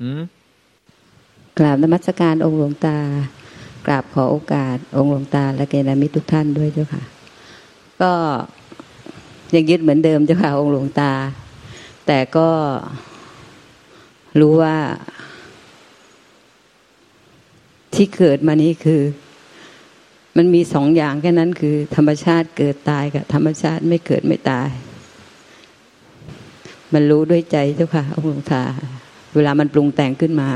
ว่าไงอืมกราบนมัสการองค์หลวงตา กราบขอโอกาส องค์หลวงตา และเกณฑมิตรทุกท่านด้วยเจ้าค่ะ ก็ยังยึดเหมือนเดิมเจ้าค่ะองค์หลวงตา แต่ก็รู้ว่า ที่เกิดมานี้คือ มันมีสองอย่างแค่นั้นคือ ธรรมชาติเกิดตายกับธรรมชาติไม่เกิดไม่ตาย มันรู้ด้วยใจเจ้าค่ะองค์หลวงตา เวลามันปรุงแต่งขึ้นมา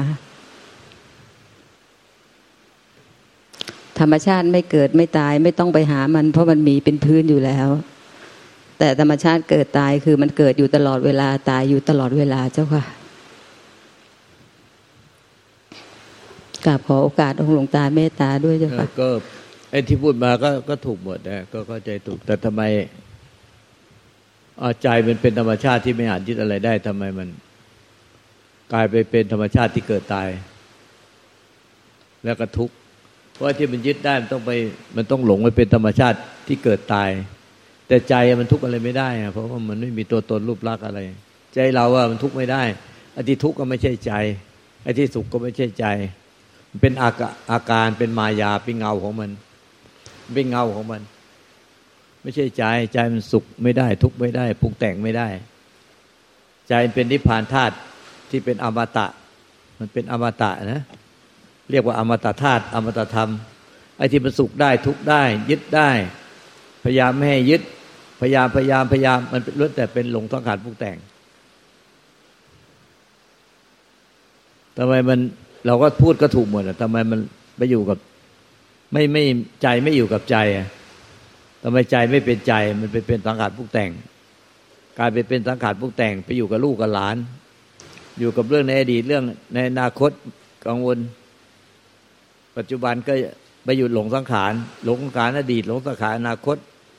ธรรมชาติไม่เกิดไม่ตายไม่ต้องไปหามัน เพราะมันมีเป็นพื้นอยู่แล้ว แต่ธรรมชาติเกิดตายคือมันเกิดอยู่ตลอดเวลาตายอยู่ตลอดเวลาเจ้าค่ะกราบขอโอกาสองค์หลวงตาเมตตาด้วยเจ้าค่ะก็ไอ้ที่พูดมาก็ก็ถูกหมดนะก็เข้าใจถูกแต่ทำไมใจมันเป็นธรรมชาติที่ไม่อาจยึดอะไรได้ทำไมมัน กลายไปเป็นธรรมชาติที่เกิดตาย แล้วก็ทุกข์เพราะที่มันยึดได้มันต้องไป มันต้องหลงไปเป็นธรรมชาติที่เกิดตาย แต่ใจมันทุกข์อะไรไม่ได้อะเพราะว่ามันไม่มีตัวตนรูปลักษณ์อะไร ใจเราอะมันทุกข์ไม่ได้ไอ้ที่ทุกข์ก็ไม่ใช่ใจไอ้ที่สุขก็ไม่ใช่ใจ มันเป็นอาอาการเป็นมายาเป็นเงาของมันเป็นเงาของมัน ไม่ใช่ใจใจมันสุขไม่ได้ ทุกข์ไม่ได้ปรุงแต่งไม่ได้ ใจเป็นนิพพานธาตุ ที่เป็นอมตะ มันเป็นอมตะนะ เรียกว่าอมตะธาตุอมตะธรรมไอ้ที่มันสุขได้ทุกได้ ยึดได้ พยายามไม่ให้ยึด พยายามพยายามพยายามมันล้วนแต่เป็นหลงท้องขาดพุกแต่งทำไมมันเราก็พูดก็ถูกหมดอะทำไมมันไปอยู่กับ ไม่ไม่ใจไม่อยู่กับใจอะทำไมใจไม่เป็นใจ มันไปเป็นสังขารพุกแต่ง กลายไปเป็นสังขารพุกแต่ง ไปอยู่กับลูกกับหลาน อยู่กับเรื่องในอดีตเรื่องในอนาคตกังวล ปัจจุบันก็ไปหยุดหลงสังขารหลงสังขารอดีต หลงสังขารอนาคต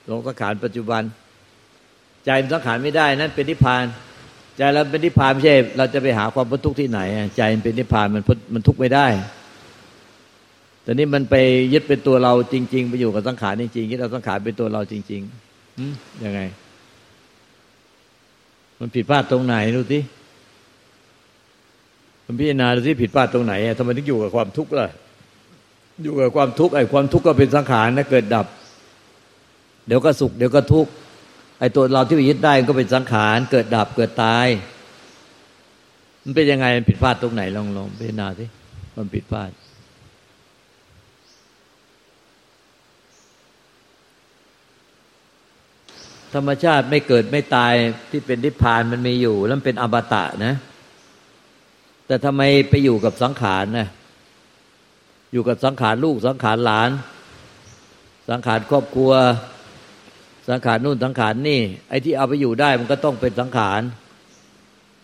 หลงสังขารปัจจุบัน ใจมันสังขารไม่ได้นั่นเป็นนิพพาน ใจเราเป็นนิพพานไม่ใช่ เราจะไปหาความพ้นทุกข์ที่ไหน ใจมันเป็นนิพพานมันมันทุกข์ไม่ได้แต่นี่มันไปยึดเป็นตัวเราจริง ๆ ไปอยู่กับสังขารจริงๆยึดเราสังขารเป็นตัวเราจริงๆยังไง มันผิดพลาดตรงไหนดูสิ มันพิจารณาดูสิผิดพลาดตรงไหนทำไมถึงอยู่กับความทุกข์ล่ะอยู่กับความทุกข์ไอ้ความทุกข์ก็เป็นสังขารนะเกิดดับ เดี๋ยวก็สุข เดี๋ยวก็ทุกข์ไอ้ตัวเราที่ไปยึดได้ก็เป็นสังขาร เกิดดับเกิดตาย มันเป็นยังไงมันผิดพลาดตรงไหนลองลองพิจารณาสิมันผิดพลาดธรรมชาติไม่เกิดไม่ตายที่เป็นนิพพานมันมีอยู่ แล้วเป็นอมตะนะ แต่ทำไมไปอยู่กับสังขารนะอยู่กับสังขารลูกสังขารหลาน สังขารครอบครัว สังขารนู่นสังขารนี่ ไอ้ที่เอาไปอยู่ได้มันก็ต้องเป็นสังขาร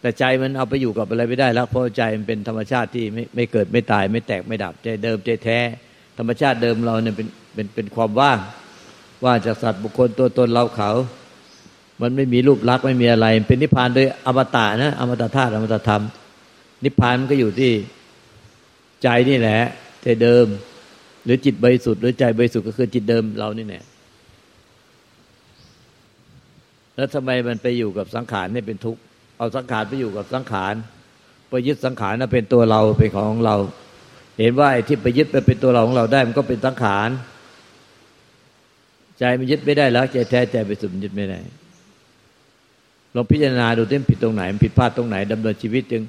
แต่ใจมันเอาไปอยู่กับอะไรไม่ได้แล้วเพราะใจมันเป็นธรรมชาติที่ไม่ไม่เกิดไม่ตายไม่แตกไม่ดับใจเดิมใจแท้ ธรรมชาติเดิมเราเนี่ยเป็นเป็นเป็นความว่างว่างจากสัตว์บุคคลตัวตนเราเขา มันไม่มีรูปลักษณ์ไม่มีอะไร เป็นนิพพานโดยอมตะนะอมตะธาตุอมตะธรรม นิพพานมันก็อยู่ที่ใจนี่แหละใจเดิม หรือจิตบริสุทธิ์หรือใจบริสุทธิ์ก็คือจิตเดิมเรานี่แน่แล้วทำไมมันไปอยู่กับสังขารนี่เป็นทุกข์เอาสังขารไปอยู่กับสังขารไปยึดสังขารนั้นเป็นตัวเราเป็นของเรา เห็นว่าไอ้ที่ไปยึดไปเป็นตัวเราของเราได้ มันก็เป็นสังขารใจมันยึดไม่ได้แล้วใจแท้ใจไปสุดมันยึดไม่ได้ลองพิจารณาดูเต็มผิดตรงไหนมันผิดพลาดตรงไหนดำเนินชีวิตจึง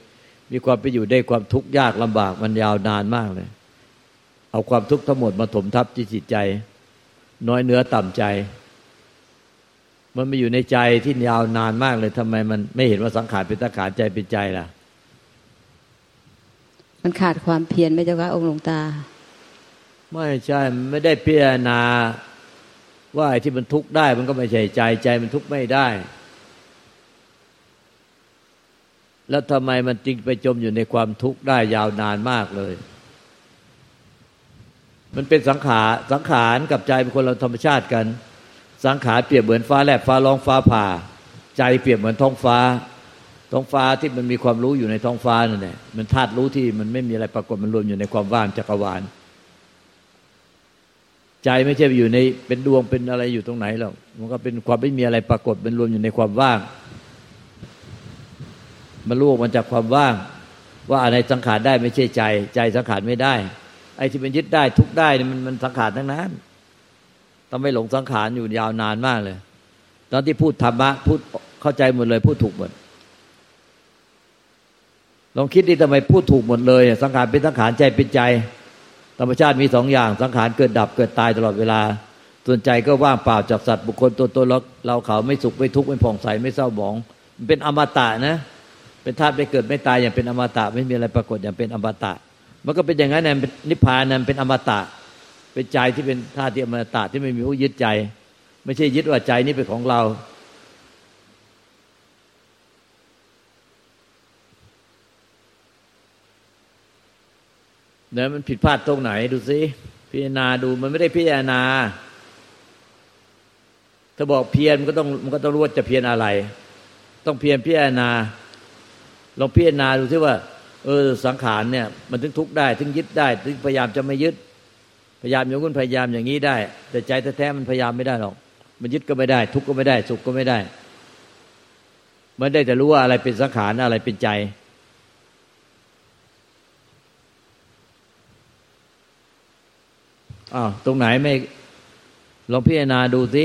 มีความไปอยู่ได้ความทุกข์ยากลำบากมันยาวนานมากเลย เอาความทุกข์ทั้งหมดมาถมทับจิตใจ น้อยเนื้อต่ำใจ มันมาอยู่ในใจที่ยาวนานมากเลยทำไมมันไม่เห็นว่าสังขารเป็นสังขารใจเป็นใจล่ะ มันขาดความเพียรไหมเจ้าคะองค์หลวงตา ไม่ใช่ไม่ได้พิจารณาว่าไอ้ที่มันทุกข์ได้ มันก็ไม่ใช่ใจใจมันทุกข์ไม่ได้ แล้วทำไมมันจริงไปจมอยู่ในความทุกข์ได้ยาวนานมากเลย มันเป็นสังขารสังขารกับใจเป็นคนเราธรรมชาติกัน สังขารเปรียบเหมือนฟ้าแลบฟ้าร้องฟ้าผ่า ใจเปรียบเหมือนท้องฟ้า ท้องฟ้าที่มันมีความรู้อยู่ในท้องฟ้านั่นแหละมันธาตุรู้ที่มันไม่มีอะไรปรากฏมันรวมอยู่ในความว่างจักรวาล ใจไม่ใช่อยู่ในเป็นดวงเป็นอะไรอยู่ตรงไหนหรอกมันก็เป็นความไม่มีอะไรปรากฏมันรวมอยู่ในความว่าง มันรู้มันจากความว่าง ว่าอะไรสังขารได้ไม่ใช่ใจ ใจสังขารไม่ได้ ไอ้ที่มันยึดได้ทุกได้มันมันสังขารทั้งนั้นต้องไม่หลงสังขารอยู่ยาวนานมากเลย ตอนที่พูดธรรมะพูดเข้าใจหมดเลย พูดถูกหมดลองคิดดิทำไมพูดถูกหมดเลยสังขารเป็นสังขารใจเป็นใจ ธรรมชาติมีสองอย่าง สังขารเกิดดับเกิดตายตลอดเวลาส่วนใจก็ว่างเปล่าจากสัตว์บุคคลตัวตนเราเราเขาไม่สุขไม่ทุกข์ไม่ผ่องใสไม่เศร้าหมอง มันเป็นอมตะนะ เป็นธาตุไม่เกิดไม่ตายอย่างเป็นอมตะ ไม่มีอะไรปรากฏอย่างเป็นอมตะ มันก็เป็นอย่างนั้นนะนิพพานนั้นเป็นอมตะ เป็นใจที่เป็นธาตุที่อมตะที่ไม่มีผู้ยึดใจ ไม่ใช่ยึดว่าใจนี้เป็นของเราเดี๋ยวมันผิดพลาดตรงไหนดูสิพิจารณาดูมันไม่ได้พิจารณา ถ้าบอกเพียรมันก็ต้องมันก็ต้องรู้ว่าจะเพียรอะไร ต้องเพียรพิจารณา ลองพิจารณาดูซิว่า เออสังขารเนี่ย มันถึงทุกข์ได้ ถึงยึดได้ ถึงพยายามจะไม่ยึด พยายามอย่างนู้นพยายามอย่างนี้ได้ แต่ใจแท้ๆมันพยายามไม่ได้หรอก มันยึดก็ไม่ได้ ทุกข์ก็ไม่ได้ สุขก็ไม่ได้ มันได้แต่รู้ว่าอะไรเป็นสังขารอะไรเป็นใจอ้าวตรงไหนไม่ลองพิจารณาดูสิ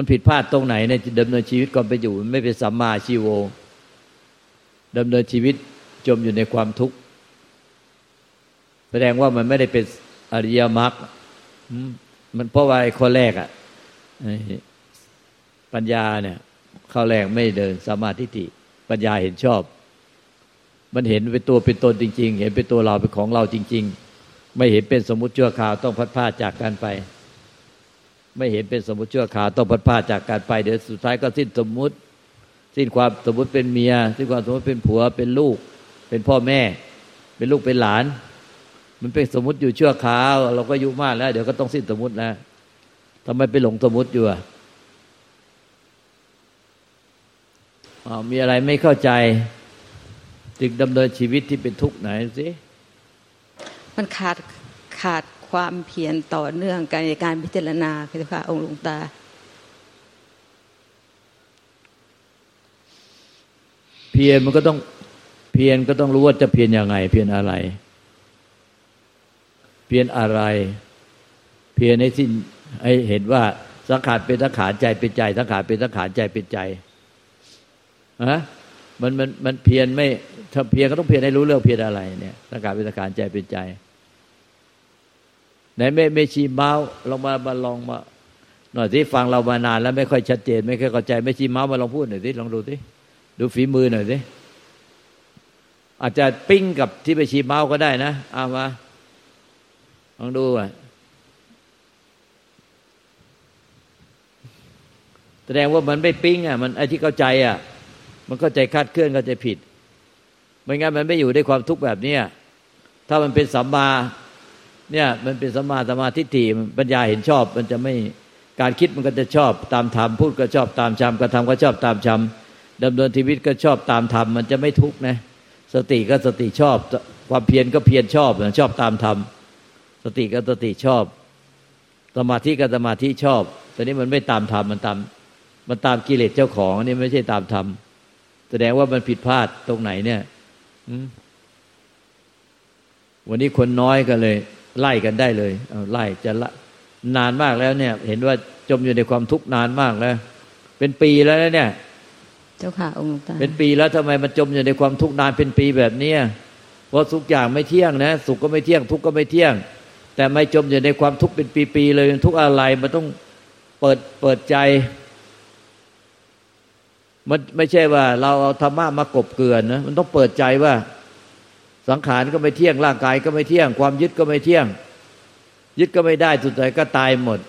มันผิดพลาดตรงไหนในดำเนินชีวิตก่อนไปอยู่ไม่เป็นสัมมาชีโวดำเนินชีวิตจมอยู่ในความทุกข์แสดงว่ามันไม่ได้เป็นอริยมรรคมันเพราะว่าไอ้ข้อแรกอะ่ะปัญญาเนี่ยข้อแรกไม่เดินสมาธิิปัญญาเห็นชอบ มันเห็นเป็นตัวเป็นตนจริง ๆ เห็นเป็นตัวเราเป็นของเราจริง ๆ ไม่เห็นเป็นสมมติชั่วคราวต้องพัดพาจากกันไป ไม่เห็นเป็นสมมติชั่วคราวต้องพัดพาจากกันไปเดี๋ยวสุดท้ายก็สิ้นสมมุติ สิ้นความสมมติเป็นเมีย สิ้นความสมมติเป็นผัวเป็นลูก เป็นพ่อแม่ เป็นลูกเป็นหลาน มันเป็นสมมติอยู่ชั่วคราว เราก็อายุมากแล้ว เดี๋ยวก็ต้องสิ้นสมมติแล้วทำไมไปหลงสมมติอยู่อะมีอะไรไม่เข้าใจ จึงดำเนินชีวิตที่เป็นทุกข์ไหนสิมันขาดขาด ความเพียรต่อเนื่องการในการพิจารณาค่ะองค์หลวงตา เพียรมันก็ต้องเพียรก็ต้องรู้ว่าจะเพียรยังไง เพียรอะไร เพียรอะไร เพียรให้สิ้นให้เห็นว่าสังขารเป็นสังขารใจเป็นใจสังขารเป็นสังขารใจเป็นใจฮะมันมันมันเพียรไม่ถ้าเพียรก็ต้องเพียรให้รู้เรื่องเพียรอะไรเนี่ยสังขารเป็นสังขารใจเป็นใจ ไหนไม่ไม่ชีเมาส์ลองมามาลองมา หน่อยที่ฟังเรามานานแล้วไม่ค่อยชัดเจน ไม่ค่อยเข้าใจไม่ชีเมาส์มาลองพูดหน่อยสิลองดูสิดูฝีมือหน่อยสิอาจจะปิ้งกับที่ไปชีเมาส์ก็ได้นะเอามาลองดูอะแสดงว่ามันไม่ปิ้งอะมันไอ้ที่เข้าใจอะ มันเข้าใจคาดเคลื่อนเข้าใจผิดไม่งั้นมันไม่อยู่ในความทุกข์แบบนี้ถ้ามันเป็นสัมมา เนี่ยมันเป็นสมาสมาธิฏฐิปัญญาเห็นชอบ มันจะไม่การคิดมันก็จะชอบตามธรรมพูดก็ชอบตามธรรมกระทำก็ชอบตามธรรมดำเนินชีวิตก็ชอบตามธรรมมันจะไม่ทุกข์นะสติก็สติชอบ ความเพียรก็เพียรชอบชอบตามธรรมสติก็สติชอบ สมาธิก็สมาธิชอบแต่นี้มันไม่ตามธรรมมันตามมันตามกิเลสเจ้าของนี่ไม่ใช่ตามธรรมแสดงว่ามันผิดพลาดตรงไหนเนี่ยวันนี้คนน้อยกันเลย ไล่กันได้เลยเอาไล่จะละนานมากแล้วเนี่ย เห็นว่าจมอยู่ในความทุกข์นานมากแล้ว เป็นปีแล้วเนี่ย เจ้าค่ะองค์ตาเป็นปีแล้วทำไมมันจมอยู่ในความทุกข์นานเป็นปีแบบเนี้ยเพราะทุกอย่างไม่เที่ยงนะ สุขก็ไม่เที่ยง ทุกข์ก็ไม่เที่ยง แต่ไม่จมอยู่ในความทุกข์เป็นปีๆเลยทุกอะไรมันต้องเปิดเปิดใจ มันไม่ใช่ว่า เราเอาธรรมะมากบเกลื่อนนะมันต้องเปิดใจว่า สังขารก็ไม่เที่ยงร่างกายก็ไม่เที่ยง ความยึดก็ไม่เที่ยง ยึดก็ไม่ได้สุดท้ายก็ตายหมด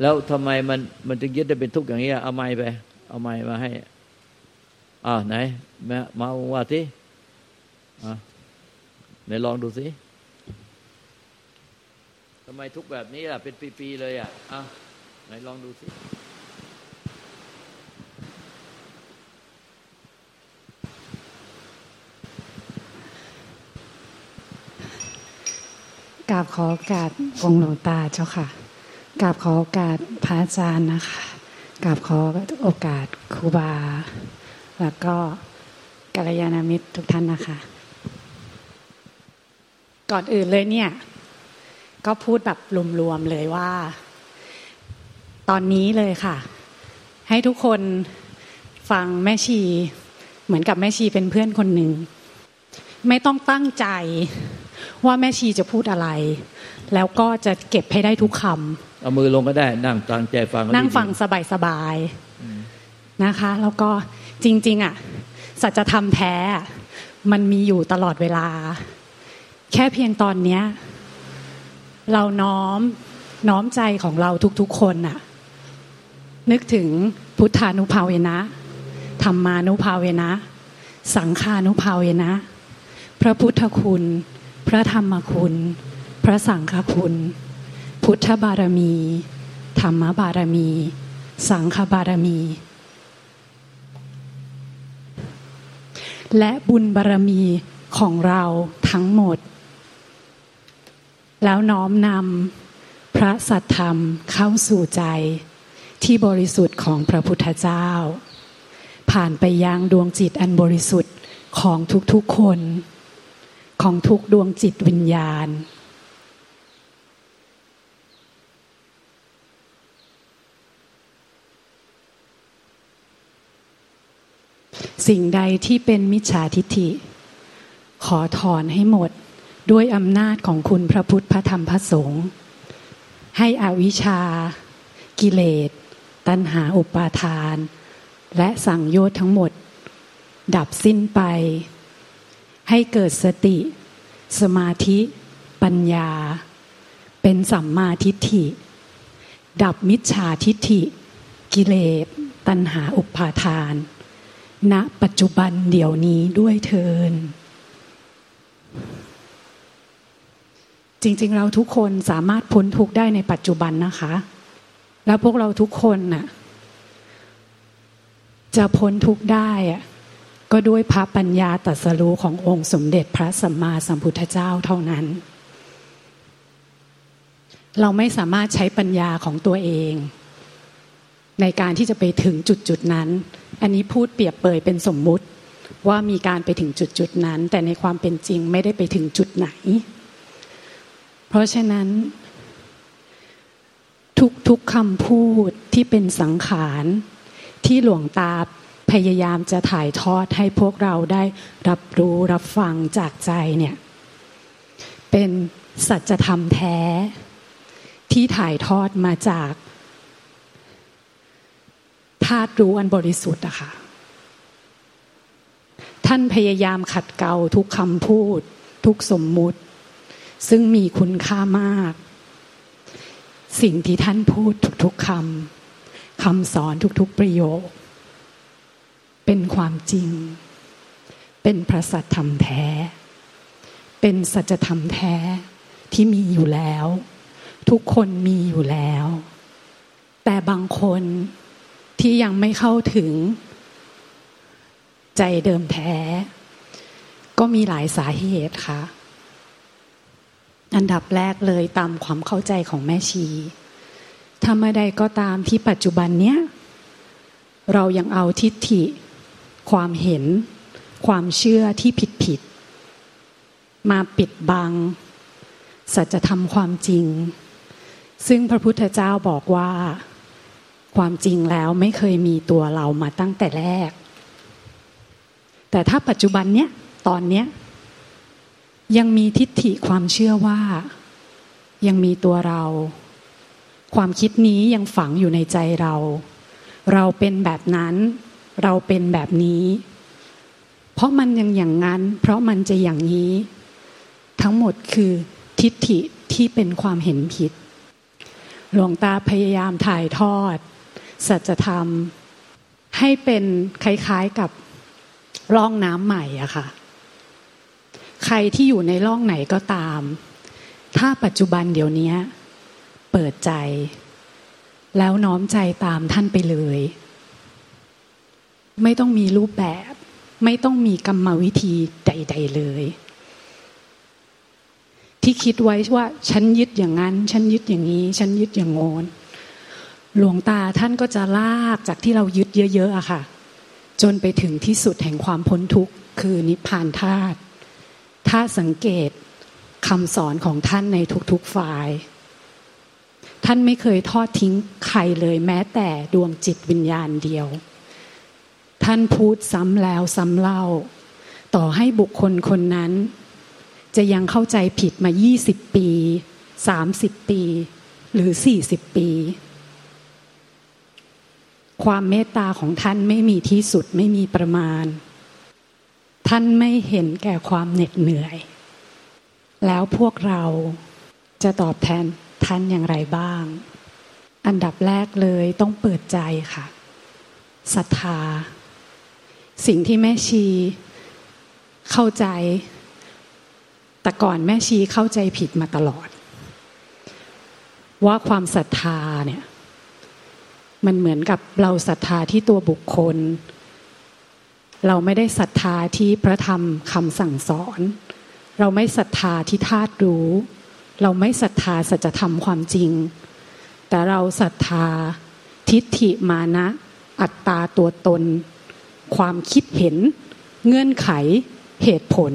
แล้วทำไมมันมันจึงยึดได้เป็นทุกข์อย่างนี้เอาไม้ไป เอาไม้มาให้อ่าไหนมามาว่าที่อ่าไหนลองดูสิทำไมทุกแบบนี้ล่ะ เป็นปี ๆ เลยอะอะไหนลองดูสิ กราบขอโอกาสองหลวงตาเจ้าค่ะกราบขอโอกาสพระอาจารย์นะคะกราบขอโอกาสครูบา แล้วก็กัลยาณมิตรทุกท่านนะคะ ก่อนอื่นเลยเนี่ย ก็พูดแบบรวมๆเลยว่า ตอนนี้เลยค่ะ ให้ทุกคนฟังแม่ชี เหมือนกับแม่ชีเป็นเพื่อนคนหนึ่ง ไม่ต้องตั้งใจ ว่าแม่ชีจะพูดอะไร แล้วก็จะเก็บให้ได้ทุกคำเอามือลงก็ได้นั่งตั้งใจฟังนั่งฟังสบายๆนะคะ แล้วก็จริง ๆ อะ สัจธรรมแท้มันมีอยู่ตลอดเวลา แค่เพียงตอนเนี้ย เราน้อมน้อมใจของเราทุกๆคนน่ะ นึกถึงพุทธานุภาเวนะธรรมานุภาเวนะ สังขานุภาเวนะ พระพุทธคุณพ ระธรรมคุณ พระสังฆคุณ พุทธบารมี ธรรมบารมี สังฆบารมี และบุญบารมีของเราทั้งหมด แล้วน้อมนำพระสัทธรรมเข้าสู่ใจที่บริสุทธิ์ของพระพุทธเจ้า ผ่านไปยังดวงจิตอันบริสุทธิ์ของทุกๆคน ของทุกดวงจิตวิญญาณ สิ่งใดที่เป็นมิจฉาทิฏฐิ ขอถอนให้หมดด้วยอำนาจของคุณพระพุทธพระธรรมพระสงฆ์ให้อวิชชา กิเลส ตัณหาอุปาทาน และสั่งโยชน์ทั้งหมด ดับสิ้นไป ให้เกิดสติ สมาธิปัญญา เป็นสัมมาทิฏฐิ ดับมิจฉาทิฏฐิ กิเลสตัณหาอุปาทาน ณ ปัจจุบันเดี๋ยวนี้ด้วยเทินจริงๆ เราทุกคนสามารถพ้นทุกได้ในปัจจุบันนะคะ แล้วพวกเราทุกคนน่ะจะพ้นทุกได้อะ ก็ด้วยพระปัญญาตรัสรู้ขององค์สมเด็จพระสัมมาสัมพุทธเจ้าเท่านั้น เราไม่สามารถใช้ปัญญาของตัวเอง ในการที่จะไปถึงจุดจุดนั้น อันนี้พูดเปรียบเปยเป็นสมมุติว่ามีการไปถึงจุดจุดนั้น แต่ในความเป็นจริงไม่ได้ไปถึงจุดไหน เพราะฉะนั้น ทุกทุกคำพูดที่เป็นสังขารที่หลวงตา พยายามจะถ่ายทอดให้พวกเราได้รับรู้รับฟังจากใจเนี่ยเป็นสัจธรรมแท้ ที่ถ่ายทอดมาจากธาตุรู้อันบริสุทธิ์อะค่ะท่านพยายามขัดเกลาทุกคำพูด ทุกสมมุติ ซึ่งมีคุณค่ามาก สิ่งที่ท่านพูดทุกๆคำคำสอนทุกๆประโยค เป็นความจริง เป็นพระสัจธรรมแท้ เป็นสัจธรรมแท้ที่มีอยู่แล้ว ทุกคนมีอยู่แล้ว แต่บางคนที่ยังไม่เข้าถึงใจเดิมแท้ ก็มีหลายสาเหตุค่ะ อันดับแรกเลยตามความเข้าใจของแม่ชีทำอะไรก็ตามที่ปัจจุบันเนี้ยเรายังเอาทิฏฐิ ความเห็น ความเชื่อที่ผิดผิดมาปิดบัง สัจธรรมความจริง ซึ่งพระพุทธเจ้าบอกว่าความจริงแล้วไม่เคยมีตัวเรามาตั้งแต่แรก แต่ถ้าปัจจุบันเนี้ยตอนเนี้ยยังมีทิฏฐิความเชื่อว่า ยังมีตัวเรา ความคิดนี้ยังฝังอยู่ในใจเรา เราเป็นแบบนั้น เราเป็นแบบนี้ เพราะมันยังอย่างนั้น เพราะมันจะอย่างนี้ ทั้งหมดคือทิฏฐิที่เป็นความเห็นผิด หลวงตาพยายามถ่ายทอด สัจธรรม ให้เป็นคล้ายๆกับร่องน้ำใหม่อะค่ะ ใครที่อยู่ในร่องไหนก็ตาม ถ้าปัจจุบันเดี๋ยวนี้เปิดใจ แล้วน้อมใจตามท่านไปเลย ไม่ต้องมีรูปแบบ ไม่ต้องมีกรรมวิธีใด ๆ เลย ที่คิดไว้ว่าฉันยึดอย่างนั้น ฉันยึดอย่างนี้ ฉันยึดอย่างโงนหลวงตาท่านก็จะลากจากที่เรายึดเยอะๆอะค่ะ จนไปถึงที่สุดแห่งความพ้นทุกข์ คือนิพพานธาตุถ้าสังเกตคำสอนของท่านในทุกๆฝ่าย ท่านไม่เคยทอดทิ้งใครเลยแม้แต่ดวงจิตวิญญาณเดียว ท่านพูดซ้ำแล้วซ้ำเล่า ต่อให้บุคคลคนนั้น จะยังเข้าใจผิดมา 20 ปี 30 ปี หรือ 40 ปี ความเมตตาของท่านไม่มีที่สุดไม่มีประมาณ ท่านไม่เห็นแก่ความเหน็ดเหนื่อย แล้วพวกเราจะตอบแทนท่านอย่างไรบ้าง อันดับแรกเลยต้องเปิดใจค่ะศรัทธา สิ่งที่แม่ชีเข้าใจ แต่ก่อนแม่ชีเข้าใจผิดมาตลอด ว่าความศรัทธาเนี่ย มันเหมือนกับเราศรัทธาที่ตัวบุคคล เราไม่ได้ศรัทธาที่พระธรรมคำสั่งสอน เราไม่ศรัทธาที่ธาตุรู้ เราไม่ศรัทธาสัจธรรมความจริง แต่เราศรัทธาทิฏฐิมานะ อัตตาตัวตน ความคิดเห็น เงื่อนไข เหตุผล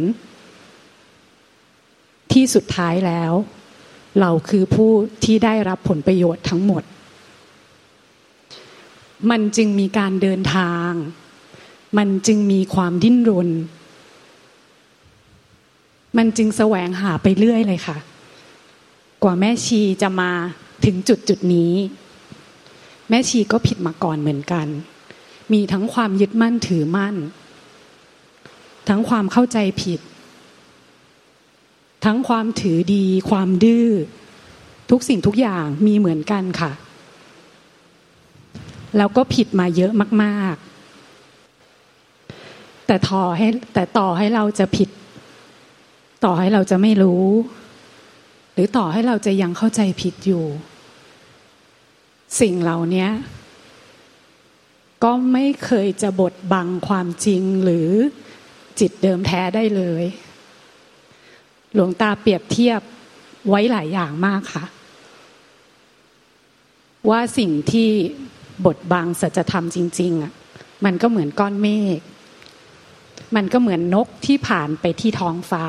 ที่สุดท้ายแล้ว เราคือผู้ที่ได้รับผลประโยชน์ทั้งหมด มันจึงมีการเดินทาง มันจึงมีความดิ้นรน มันจึงแสวงหาไปเรื่อยเลยค่ะ กว่าแม่ชีจะมาถึงจุดจุดนี้ แม่ชีก็ผิดมาก่อนเหมือนกัน มีทั้งความยึดมั่นถือมั่น ทั้งความเข้าใจผิด ทั้งความถือดี ความดื้อทุกสิ่งทุกอย่างมีเหมือนกันค่ะ แล้วก็ผิดมาเยอะมาก ๆ แต่ต่อให้แต่ต่อให้เราจะผิด ต่อให้เราจะไม่รู้ หรือต่อให้เราจะยังเข้าใจผิดอยู่ สิ่งเหล่านี้ ก็ไม่เคยจะบดบังความจริงหรือจิตเดิมแท้ได้เลย หลวงตาเปรียบเทียบไว้หลายอย่างมากค่ะ ว่าสิ่งที่บทบังสัจธรรมจริง ๆอะมันก็เหมือนก้อนเมฆมันก็เหมือนนกที่ผ่านไปที่ท้องฟ้า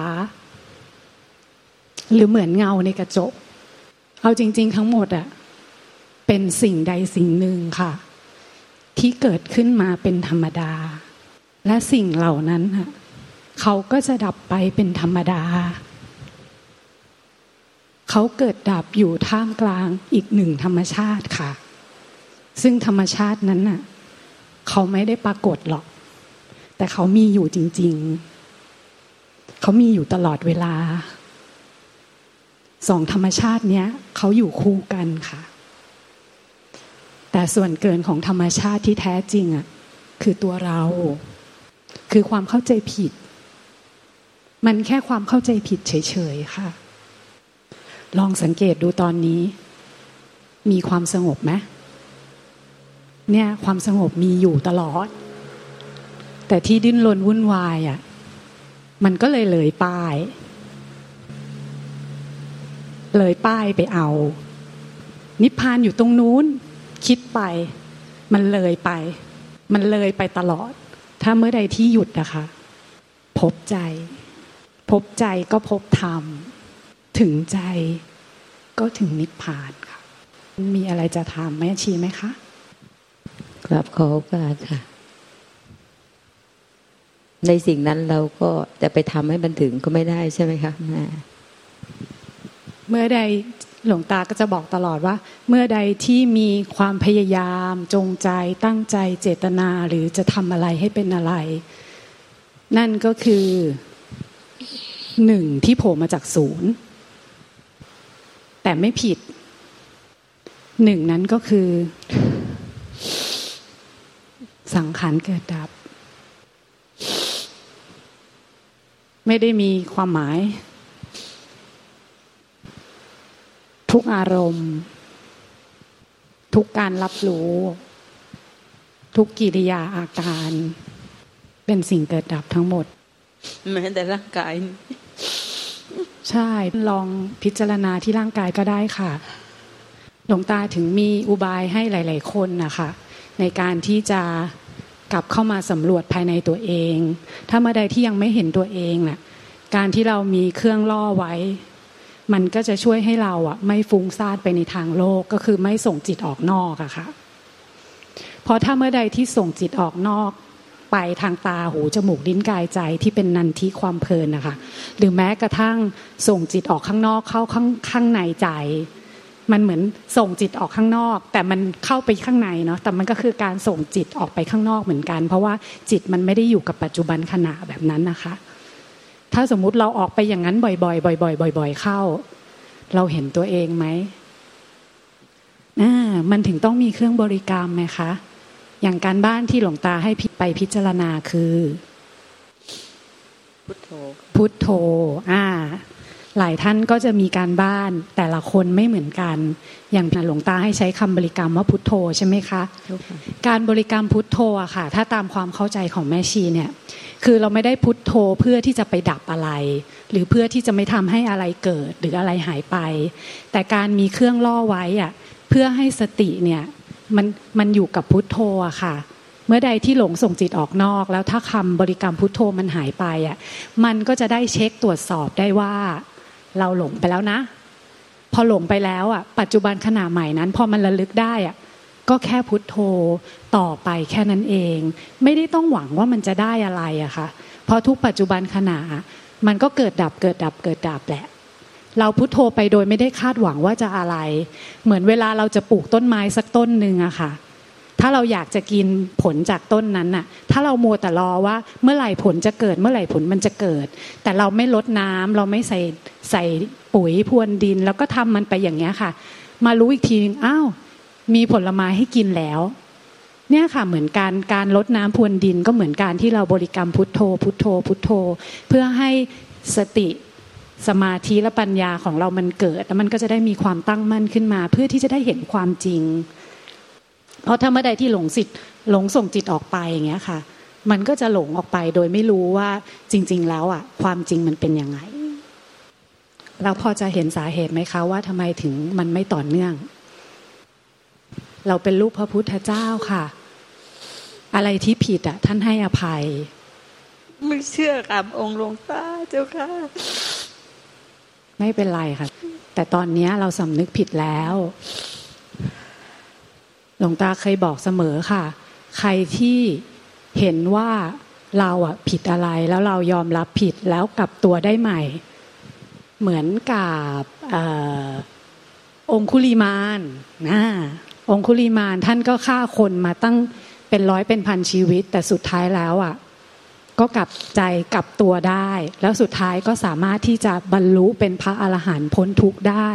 หรือเหมือนเงาในกระจก เอาจริง ๆ ทั้งหมดอะเป็นสิ่งใดสิ่งหนึ่งค่ะ ที่เกิดขึ้นมาเป็นธรรมดา และสิ่งเหล่านั้นเขาก็จะดับไปเป็นธรรมดา เขาเกิดดับอยู่ท่ามกลางอีกหนึ่งธรรมชาติค่ะ ซึ่งธรรมชาตินั้นน่ะเขาไม่ได้ปรากฏหรอก แต่เขามีอยู่จริง ๆ เขามีอยู่ตลอดเวลาสองธรรมชาติเนี้ยเขาอยู่คู่กันค่ะ แต่ส่วนเกินของธรรมชาติที่แท้จริงอะคือตัวเรา คือความเข้าใจผิด มันแค่ความเข้าใจผิดเฉยๆค่ะ ลองสังเกตดูตอนนี้ มีความสงบไหมเนี่ยความสงบมีอยู่ตลอด แต่ที่ดิ้นรนวุ่นวายอะมันก็เลยเลยป้าย เลยป้ายไปเอา นิพพานอยู่ตรงนู้น คิดไป มันเลยไป มันเลยไปตลอด ถ้าเมื่อใดที่หยุดนะคะ พบใจ พบใจก็พบธรรม ถึงใจก็ถึงนิพพานค่ะ มีอะไรจะถามแม่ชีไหมคะกราบขอโอกาสค่ะ ในสิ่งนั้นเราก็จะไปทำให้มันถึงก็ไม่ได้ใช่ไหมคะแม่เมื่อใด หลวงตาก็จะบอกตลอดว่า เมื่อใดที่มีความพยายามจงใจตั้งใจเจตนาหรือจะทำอะไรให้เป็นอะไร นั่นก็คือหนึ่งที่โผล่มาจากศูนย์ แต่ไม่ผิดหนึ่งนั้นก็คือ สังขารเกิดดับ ไม่ได้มีความหมาย ทุกอารมณ์ ทุกการรับรู้ ทุกกิริยาอาการ เป็นสิ่งเกิดดับทั้งหมด แม้แต่ร่างกาย ใช่ลองพิจารณาที่ร่างกายก็ได้ค่ะหลวงตาถึงมีอุบายให้หลาย ๆ คนนะคะในการที่จะกลับเข้ามาสำรวจภายในตัวเอง ถ้าเมื่อใดที่ยังไม่เห็นตัวเองน่ะการที่เรามีเครื่องล่อไว้ มันก็จะช่วยให้เราอะ ไม่ฟุ้งซ่านไปในทางโลกก็คือไม่ส่งจิตออกนอกอะค่ะเพราะถ้าเมื่อใดที่ส่งจิตออกนอกไปทางตาหูจมูกลิ้นกายใจที่เป็นนันทิความเพลินนะคะ หรือแม้กระทั่งส่งจิตออกข้างนอกเข้าข้างข้างในใจ มันเหมือนส่งจิตออกข้างนอก แต่มันเข้าไปข้างในเนาะแต่มันก็คือการส่งจิตออกไปข้างนอกเหมือนกัน เพราะว่าจิตมันไม่ได้อยู่กับปัจจุบันขณะแบบนั้นนะคะ ถ้าสมมุติเราออกไปอย่างนั้นบ่อยๆบ่อยๆบ่อยๆเข้า เราเห็นตัวเองไหมอ่ามันถึงต้องมีเครื่องบริกรรมไหมคะ อย่างการบ้านที่หลวงตาให้ไปพิจารณาคือ พุทโธพุทโธอ่า หลายท่านก็จะมีการบ้านแต่ละคนไม่เหมือนกัน อย่างหลวงตาให้ใช้คำบริกรรมว่าพุทโธใช่ไหมคะ การบริกรรมพุทโธอะค่ะ ถ้าตามความเข้าใจของแม่ชีเนี่ย คือเราไม่ได้พุทโธเพื่อที่จะไปดับอะไร หรือเพื่อที่จะไม่ทำให้อะไรเกิดหรืออะไรหายไป แต่การมีเครื่องล่อไว้อะเพื่อให้สติเนี่ยมันมันอยู่กับพุทโธอะค่ะ เมื่อใดที่หลงส่งจิตออกนอก แล้วถ้าคำบริกรรมพุทโธมันหายไปอะมันก็จะได้เช็คตรวจสอบได้ว่า เราหลงไปแล้วนะ พอหลงไปแล้วอะปัจจุบันขณะใหม่นั้น พอมันระลึกได้อะ ก็แค่พุทโธต่อไปแค่นั้นเอง ไม่ได้ต้องหวังว่ามันจะได้อะไรอะค่ะเพราะทุกปัจจุบันขณะมันก็เกิดดับเกิดดับเกิดดับแหละเราพุโทโธไปโดยไม่ได้คาดหวังว่าจะอะไร เหมือนเวลาเราจะปลูกต้นไม้สักต้นหนึ่งอะค่ะ ถ้าเราอยากจะกินผลจากต้นนั้นน่ะ ถ้าเรามัวแต่รอว่าเมื่อไหร่ผลจะเกิด เมื่อไหร่ผลมันจะเกิด แต่เราไม่ลดน้ำเราไม่ใส่ใส่ปุ๋ยพรวนดิน แล้วก็ทำมันไปอย่างเงี้ยค่ะ มารู้อีกทีนึงอ้าว มีผลไม้ให้กินแล้ว เนี่ยค่ะเหมือนการการลดน้ำพรวนดินก็เหมือนการที่เราบริกรรมพุทโธ พุทโธ พุทโธ เพื่อให้สติสมาธิและปัญญาของเรามันเกิด แล้วมันก็จะได้มีความตั้งมั่นขึ้นมา เพื่อที่จะได้เห็นความจริง เพราะถ้าเมื่อใดที่หลงสิทธิ์หลงส่งจิตออกไปอย่างเงี้ยค่ะ มันก็จะหลงออกไปโดยไม่รู้ว่าจริง ๆ แล้วอะ ความจริงมันเป็นยังไง เราพอจะเห็นสาเหตุไหมคะว่าทำไมถึงมันไม่ต่อเนื่อง เราเป็นลูกพระพุทธเจ้าค่ะ อะไรที่ผิดอะ ท่านให้อภัย ไม่เชื่อกับองค์หลวงตาเจ้าค่ะ ไม่เป็นไรค่ะ แต่ตอนนี้เราสำนึกผิดแล้ว หลวงตาเคยบอกเสมอค่ะ ใครที่เห็นว่าเราอะผิดอะไรแล้วเรายอมรับผิดแล้วกลับตัวได้ใหม่ เหมือนกับอองคุลิมานนะ องคุลิมานท่านก็ฆ่าคนมาตั้งเป็นร้อยเป็นพันชีวิต แต่สุดท้ายแล้วอะก็กลับใจกลับตัวได้ แล้วสุดท้ายก็สามารถที่จะบรรลุเป็นพระอรหันต์พ้นทุกข์ได้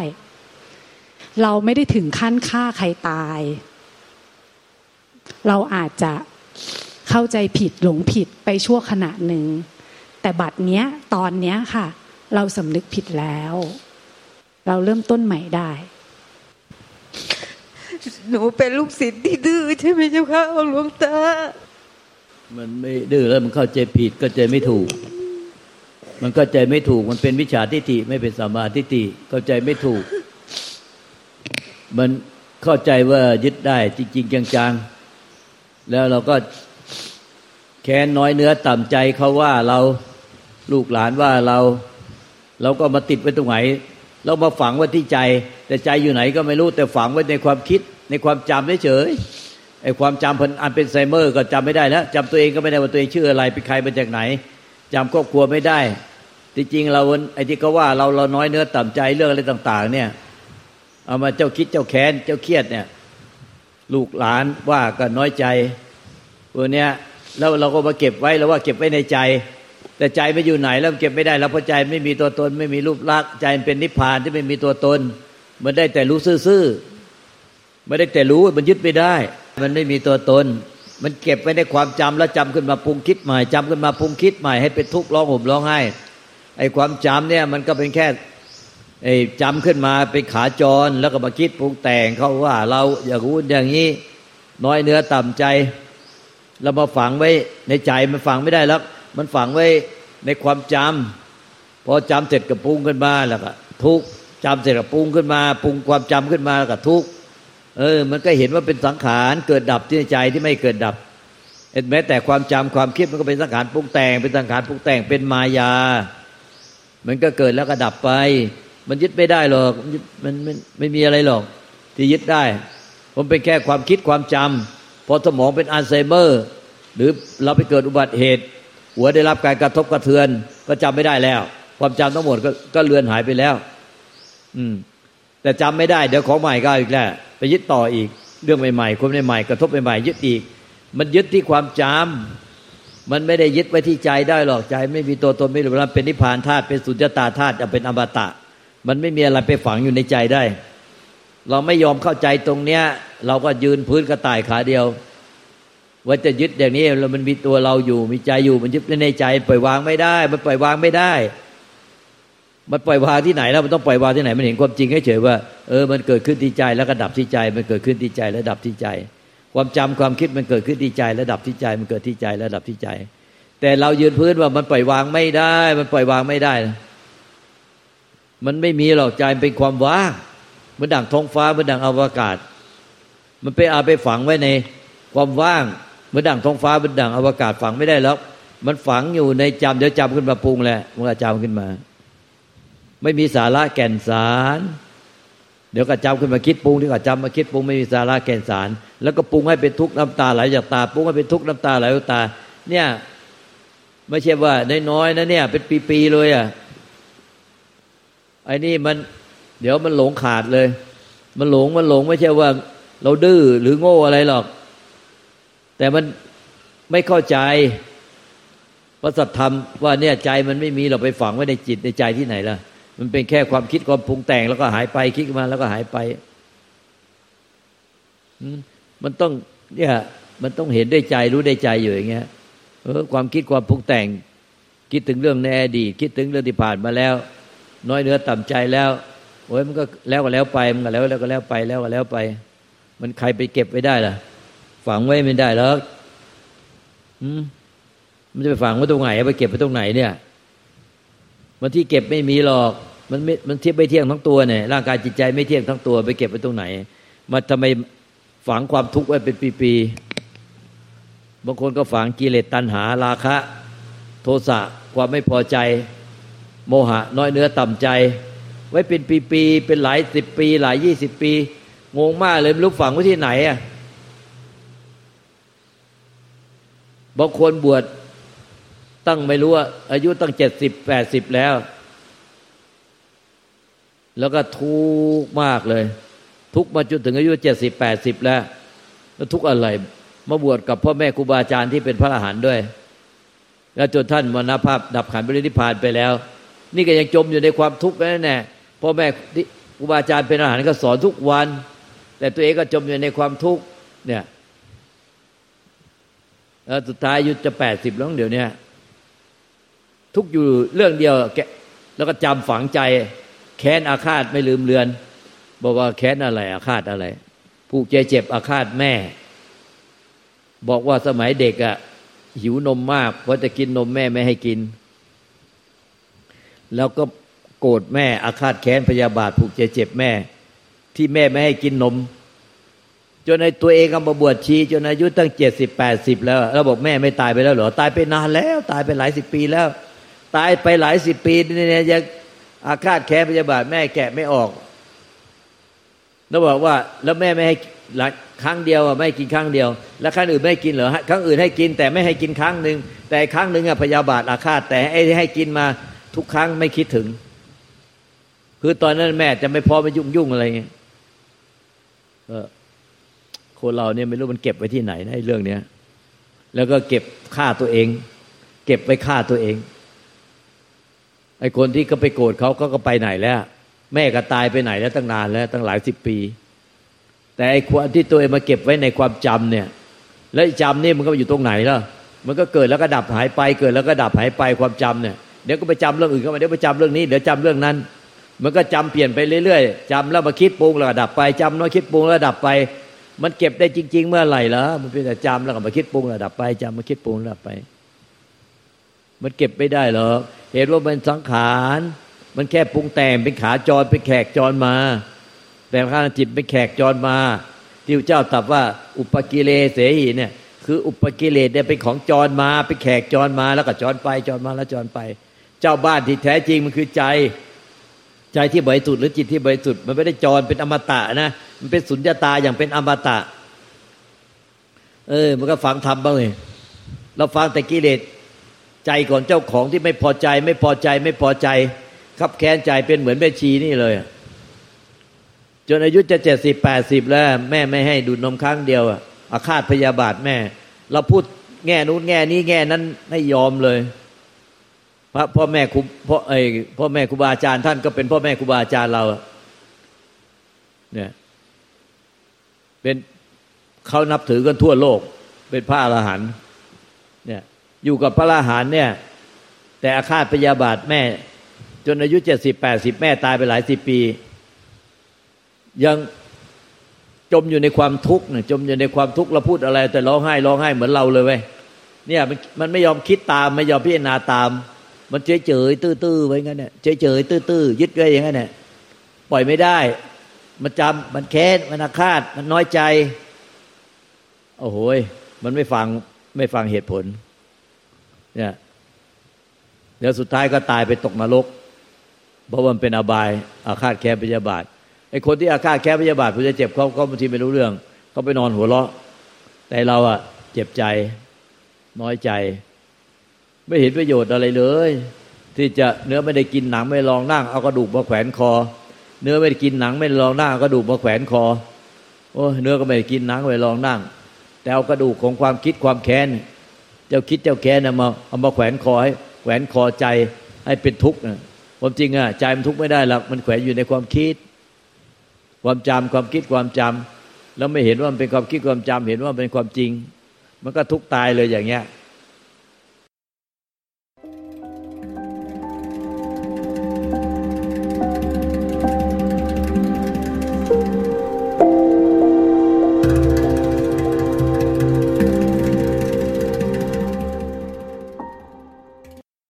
เราไม่ได้ถึงขั้นฆ่าใครตาย เราอาจจะเข้าใจผิดหลงผิดไปชั่วขณะหนึ่ง แต่บัดเนี้ยตอนเนี้ยค่ะ เราสำนึกผิดแล้ว เราเริ่มต้นใหม่ได้ หนูเป็นลูกศิษย์ที่ดื้อใช่ไหมเจ้าคะหลวงตา มันไม่ดื้อแล้วมันเข้าใจผิดก็ใจไม่ถูก มันก็ใจไม่ถูก มันเป็นวิชาทิฏฐิไม่เป็นสมาทิฏฐิเข้าใจไม่ถูก มันเข้าใจว่ายึดได้จริง ๆ จังๆ แล้วเราก็แค้นน้อยเนื้อต่ำใจเขาว่าเราลูกหลานว่าเรา เราก็มาติดไว้ตรงไหนเรามาฝังไว้ที่ใจ แต่ใจอยู่ไหนก็ไม่รู้แต่ฝังไว้ในความคิด ในความจำเฉยไอ้ความจำพันอันเป็นไซเมอร์ก็จำไม่ได้แล้วจำตัวเองก็ไม่ได้ว่าตัวเองชื่ออะไรเป็นใครมาจากไหนจำครอบครัวไม่ได้จริงๆเราไอ้ที่เขาว่าเราเราน้อยเนื้อต่ำใจเรื่องอะไรต่าง ๆ เนี่ยเอามาเจ้าคิดเจ้าแค้นเจ้าเครียดเนี่ย ลูกหลานว่าก็น้อยใจตัวเนี้ยแล้วเราก็มาเก็บไว้แล้วว่าเก็บไว้ในใจ แต่ใจไม่อยู่ไหนแล้วเก็บไม่ได้แล้วเพราะใจไม่มีตัวตน ไม่มีรูปลักษณ์ใจเป็นนิพพานที่ไม่มีตัวตน มันได้แต่รู้ซื่อๆ ไม่ได้แต่รู้มันยึดไม่ได้ มันไม่มีตัวตน มันเก็บไว้ในความจำแล้วจำขึ้นมาปรุงคิดใหม่จำขึ้นมาปรุงคิดใหม่ให้เป็นทุกข์ร้องห่มร้องไห้ไอ้ความจำเนี่ยมันก็เป็นแค่ไอ้จำขึ้นมาเป็นขาจรแล้วก็มาคิดปรุงแต่งเขาว่า เราอยากรู้อย่างนี้น้อยเนื้อต่ำใจเรามาฝังไว้ในใจมันฝังไม่ได้แล้ว มันฝังไว้ในความจำพอจำเสร็จกับปรุงขึ้นมาแล้วก็ทุกจำเสร็จกับปรุงขึ้นมา ปรุงความจำขึ้นมาแล้วก็ทุก เออ มันก็เห็นว่าเป็นสังขารเกิดดับที่ใจที่ไม่เกิดดับแม้แต่ความจำความคิดมันก็เป็นสังขารปรุงแต่ง เป็นสังขารปรุงแต่งเป็นมายา มันก็เกิดแล้วก็ดับไป มันยึดไม่ได้หรอกมันไม่ไม่มีอะไรหรอก ที่ยึดได้ มันเป็นแค่ความคิดความจำพอสมองเป็นอัลไซเมอร์ หรือเราไปเกิดอุบัติเหตุ หัวได้รับการกระทบกระเทือน ก็จำไม่ได้แล้ว ความจำทั้งหมดก็ก็เลือนหายไปแล้ว อืม แต่จำไม่ได้ เดี๋ยวของใหม่ก็อีกแล้วไปยึดต่ออีก เรื่องใหม่ๆคนใหม่ๆกระทบใหม่ๆยึดอีก มันยึดที่ความจำมันไม่ได้ยึดไว้ที่ใจได้หรอกใจ ไม่มีตัวตนไม่รู้ว่าเป็นนิพพานธาตุเป็นสุญญตาธาตุจะเป็นอมตะ มันไม่มีอะไรไปฝังอยู่ในใจได้ เราไม่ยอมเข้าใจตรงเนี้ย เราก็ยืนพื้นกระต่ายขาเดียว ว่าจะยึดอย่างนี้เรามันมีตัวเราอยู่มีใจอยู่มันยึดในใจปล่อยวางไม่ได้ มันปล่อยวางไม่ได้ มันปล่อยวางที่ไหนแล้วมันต้องปล่อยวางที่ไหน มันเห็นความจริงเฉยว่าเออมันเกิดขึ้นที่ใจแล้วก็ดับที่ใจ มันเกิดขึ้นที่ใจแล้วดับที่ใจ ความจำความคิดมันเกิดขึ้นที่ใจแล้วดับที่ใจ มันเกิดที่ใจแล้วดับที่ใจ แต่เรายืนพื้นว่ามันปล่อยวางไม่ได้ มันปล่อยวางไม่ได้ มันไม่มีหรอกใจเป็นความว่างเหมือนดั่งท้องฟ้าเหมือนดั่งอวกาศ มันไปเอาไปฝังไว้ในความว่างเหมือนดั่งท้องฟ้าเหมือนดั่งอวกาศฝังไม่ได้แล้วมันฝังอยู่ในจำเดี๋ยวจำขึ้นมาปรุงแหละมันก็จำขึ้นมา ไม่มีสาระแก่นสาร เดี๋ยวก็จำขึ้นมาคิดปรุงที่ก็จำมาคิดปรุงไม่มีสาระแก่นสาร แล้วก็ปรุงให้เป็นทุกข์น้ำตาไหลจากตาปรุงให้เป็นทุกข์น้ำตาไหลจากตา เนี่ยไม่ใช่ว่าน้อยๆนะเนี่ย เป็นปีๆเลยอะไอ้นี่มันเดี๋ยวมันหลงขาดเลย มันหลงมันหลงไม่ใช่ว่า เราดื้อหรือโง่อะไรหรอก แต่มันไม่เข้าใจพระสัทธรรมว่าเนี่ยใจมันไม่มีเราไปฝังไว้ในจิตในใจที่ไหนล่ะ มันเป็นแค่ความคิดความปรุงแต่ง แล้วก็หายไปคิดมาแล้วก็หายไป มันต้องเนี่ยมันต้องเห็นได้ใจรู้ได้ใจอยู่อย่างเงี้ยเออความคิดความปรุงแต่ง คิดถึงเรื่องในอดีตคิดถึงเรื่องที่ผ่านมาแล้ว น้อยเนื้อต่ำใจแล้วโอ้ยมันก็แล้วก็แล้วไปมันก็แล้วแล้วก็แล้วไปแล้วก็แล้วไป มันใครไปเก็บไว้ได้ล่ะ ฝังไว้ไม่ได้แล้วอืมมันจะไปฝังไว้ตรงไหนไปเก็บไว้ตรงไหนเนี่ย มันที่เก็บไม่มีหรอก มันไม่มันเทียบไม่เที่ยงทั้งตัวเนี่ยร่างกายจิตใจไม่เที่ยงทั้งตัว ไปเก็บไว้ตรงไหนมาทำไมฝังความทุกข์ไว้เป็นปีๆบางคนก็ฝังกิเลสตัณหา ราคะ โทสะความไม่พอใจ โมหะ น้อยเนื้อต่ำใจ ไว้เป็นปีๆเป็นหลายสิบปี หลายยี่สิบปีงงมากเลยไม่รู้ฝังไว้ที่ไหนอะบางคนบวช ตั้งไม่รู้ว่าอายุตั้งเจ็ดสิบแปดสิบแล้ว แล้วก็ทุกมากเลย ทุกมาจนถึงอายุเจ็ดสิบแปดสิบแล้วแล้วทุกอะไร มาบวชกับพ่อแม่ครูบาอาจารย์ที่เป็นพระอรหันต์ด้วย แล้วจนท่านมรณภาพดับขันบริณิพพานไปแล้ว นี่ก็ยังจมอยู่ในความทุกข์นั่นแน่พ่อแม่ครูบาอาจารย์เป็นอาหารก็สอนทุกวัน แต่ตัวเองก็จมอยู่ในความทุกข์เนี่ยแล้วสุดท้ายอายุจะแปดสิบแล้วเดี๋ยวนี้ ทุกอยู่เรื่องเดียวแกแล้วก็จำฝังใจ แค้นอาฆาตไม่ลืมเลือน บอกว่าแค้นอะไร อาฆาตอะไร ผูกใจเจ็บอาฆาตแม่ บอกว่าสมัยเด็กอะ่ะหิวนมมากเพราะจะกินนมแม่ไม่ให้กิน แล้วก็โกรธแม่อาฆาตแค้นพยาบาทผูกใจเจ็บแม่ ที่แม่ไม่ให้กินนม จนในตัวเองก็มาบวชชีจนอายุตั้งเจ็ดสิบแปดสิบแล้ว แล้วบอกแม่ไม่ตายไปแล้วเหรอ ตายไปนานแล้ว ตายไปหลายสิบปีแล้ว ตายไปหลายสิบปีเนี่ยยังอาฆาตแค้นพยาบาทแม่แกะไม่ออก แล้วบอกว่า แล้วแม่ไม่ให้ครั้งเดียวไม่กินครั้งเดียว แล้วครั้งอื่นไม่กินเหรอครั้งอื่นให้กินแต่ไม่ให้กินครั้งหนึ่งแต่ครั้งหนึ่งอะพยาบาทอาฆาตแต่ไอ้ให้กินมาทุกครั้งไม่คิดถึง คือตอนนั้นแม่จะไม่พอไปยุ่งยุ่งอะไรเงี้ยคนเราเนี่ยไม่รู้มันเก็บไว้ที่ไหนนะเรื่องเนี้ยแล้วก็เก็บฆ่าตัวเอง เก็บไว้ฆ่าตัวเอง ไอ้คนที่ก็ไปโกรธเขาก็ก็ไปไหนแล้ว แม่ก็ตายไปไหนแล้วตั้งนานแล้วตั้งหลายสิบปี แต่ไอ้ความที่ตัวเองมาเก็บไว้ในความจำเนี่ย แล้วจำนี่มันก็อยู่ตรงไหนล่ะมันก็เกิดแล้วก็ดับหายไปเกิดแล้วก็ดับหายไปความจำเนี่ยเดี๋ยวก็ไปจำเรื่องอื่นก็มาเดี๋ยวไปจำเรื่องนี้เดี๋ยวจำเรื่องนั้น มันก็จำเปลี่ยนไปเรื่อยๆจำแล้วมาคิดปรุงแล้วดับไปจำน้อยคิดปรุงแล้วดับไป มันเก็บได้จริง ๆ เมื่อไหร่ล่ะมันเป็นแต่จำแล้วก็มาคิดปรุงแล้วดับไปจำมาคิดปรุงแล้วดับไป มันเก็บไม่ได้หรอกเหตุว่ามันสังขาร มันแค่ปรุงแต่งเป็นขาจรเป็นแขกจรมา แต่ข้าจิตเป็นแขกจรมา ที่เจ้าตรัสว่า อุปกิเลเสหีเนี่ย คืออุปกิเลสเนี่ยเป็นของจรมาเป็นแขกจรมาแล้วก็จรไปจรมาแล้วจรไป เจ้าบ้านที่แท้จริงมันคือใจ ใจที่บริสุทธิ์หรือจิตที่บริสุทธิ์มันไม่ได้จรเป็นอมตะนะมันเป็นสุญญตาอย่างเป็นอมตะ เออ มันก็ฟังทำบ้างเลยเราฟังแต่กิเลส ใจก่อนเจ้าของที่ไม่พอใจ ไม่พอใจไม่พอใจขับแค้นใจเป็นเหมือนแม่ชีนี่เลย จนอายุจะเจ็ดสิบแปดสิบแล้ว แม่ไม่ให้ดูดนมครั้งเดียวอาฆาตพยาบาทแม่ เราพูดแง่นู้นแง่นี้แง่นั้นไม่ยอมเลยพระพ่อแม่ครูพ่อไอพ่อแม่ครูบาอาจารย์ท่านก็เป็นพ่อแม่ครูบาอาจารย์เราเนี่ยเป็นเขานับถือกันทั่วโลก เป็นพระอรหันต์ อยู่กับพระอรหันเนี่ย แต่อาฆาตพยาบาทแม่ จนอายุเจ็ดสิบแปดสิบแม่ตายไปหลายสิบปี ยังจมอยู่ในความทุกข์เนี่ยจมอยู่ในความทุกข์เราพูดอะไร แต่ร้องไห้ร้องไห้เหมือนเราเลยเว้ยเนี่ยมันมันไม่ยอมคิดตาม ไม่ยอมพิจารณาตาม มันเฉยเฉยตื้อตื้อไว้งั้นเนี่ยเฉยเฉยตื้อตื้อยึดไว้อย่างนั้นเนี่ยปล่อยไม่ได้ มันจำมันแค้นมันอาฆาตมันน้อยใจ โอ้โหมันไม่ฟังไม่ฟังเหตุผล เนี่ยเดี๋ยวสุดท้ายก็ตายไปตกนรกเพราะมันเป็นอบายอาฆาตแค้นพยาบาทไอ้คนที่อาฆาตแค้นพยาบาทผู้จะเจ็บเขาเขาบางทีไม่รู้เรื่องเขาไปนอนหัวเราะ แต่เราอะเจ็บใจน้อยใจ ไม่เห็นประโยชน์อะไรเลย ที่จะเนื้อไม่ได้กินหนังไม่ลองนั่งเอากระดูกมาแขวนคอ เนื้อไม่ได้กินหนังไม่ลองนั่งเอากระดูกมาแขวนคอโอ้เนื้อก็ไม่ได้กินหนังไม่ลองนั่ง แต่เอากระดูกของความคิดความแค้น เจ้าคิดเจ้าแค้นมาเอามาแขวนคอให้แขวนคอใจให้เป็นทุกข์นะความจริงอะใจมันทุกข์ไม่ได้หรอกมันแขวนอยู่ในความคิด ความจำความคิดความจำแล้วไม่เห็นว่ามันเป็นความคิดความจำเห็นว่าเป็นความจริง มันก็ทุกข์ตายเลยอย่างเงี้ย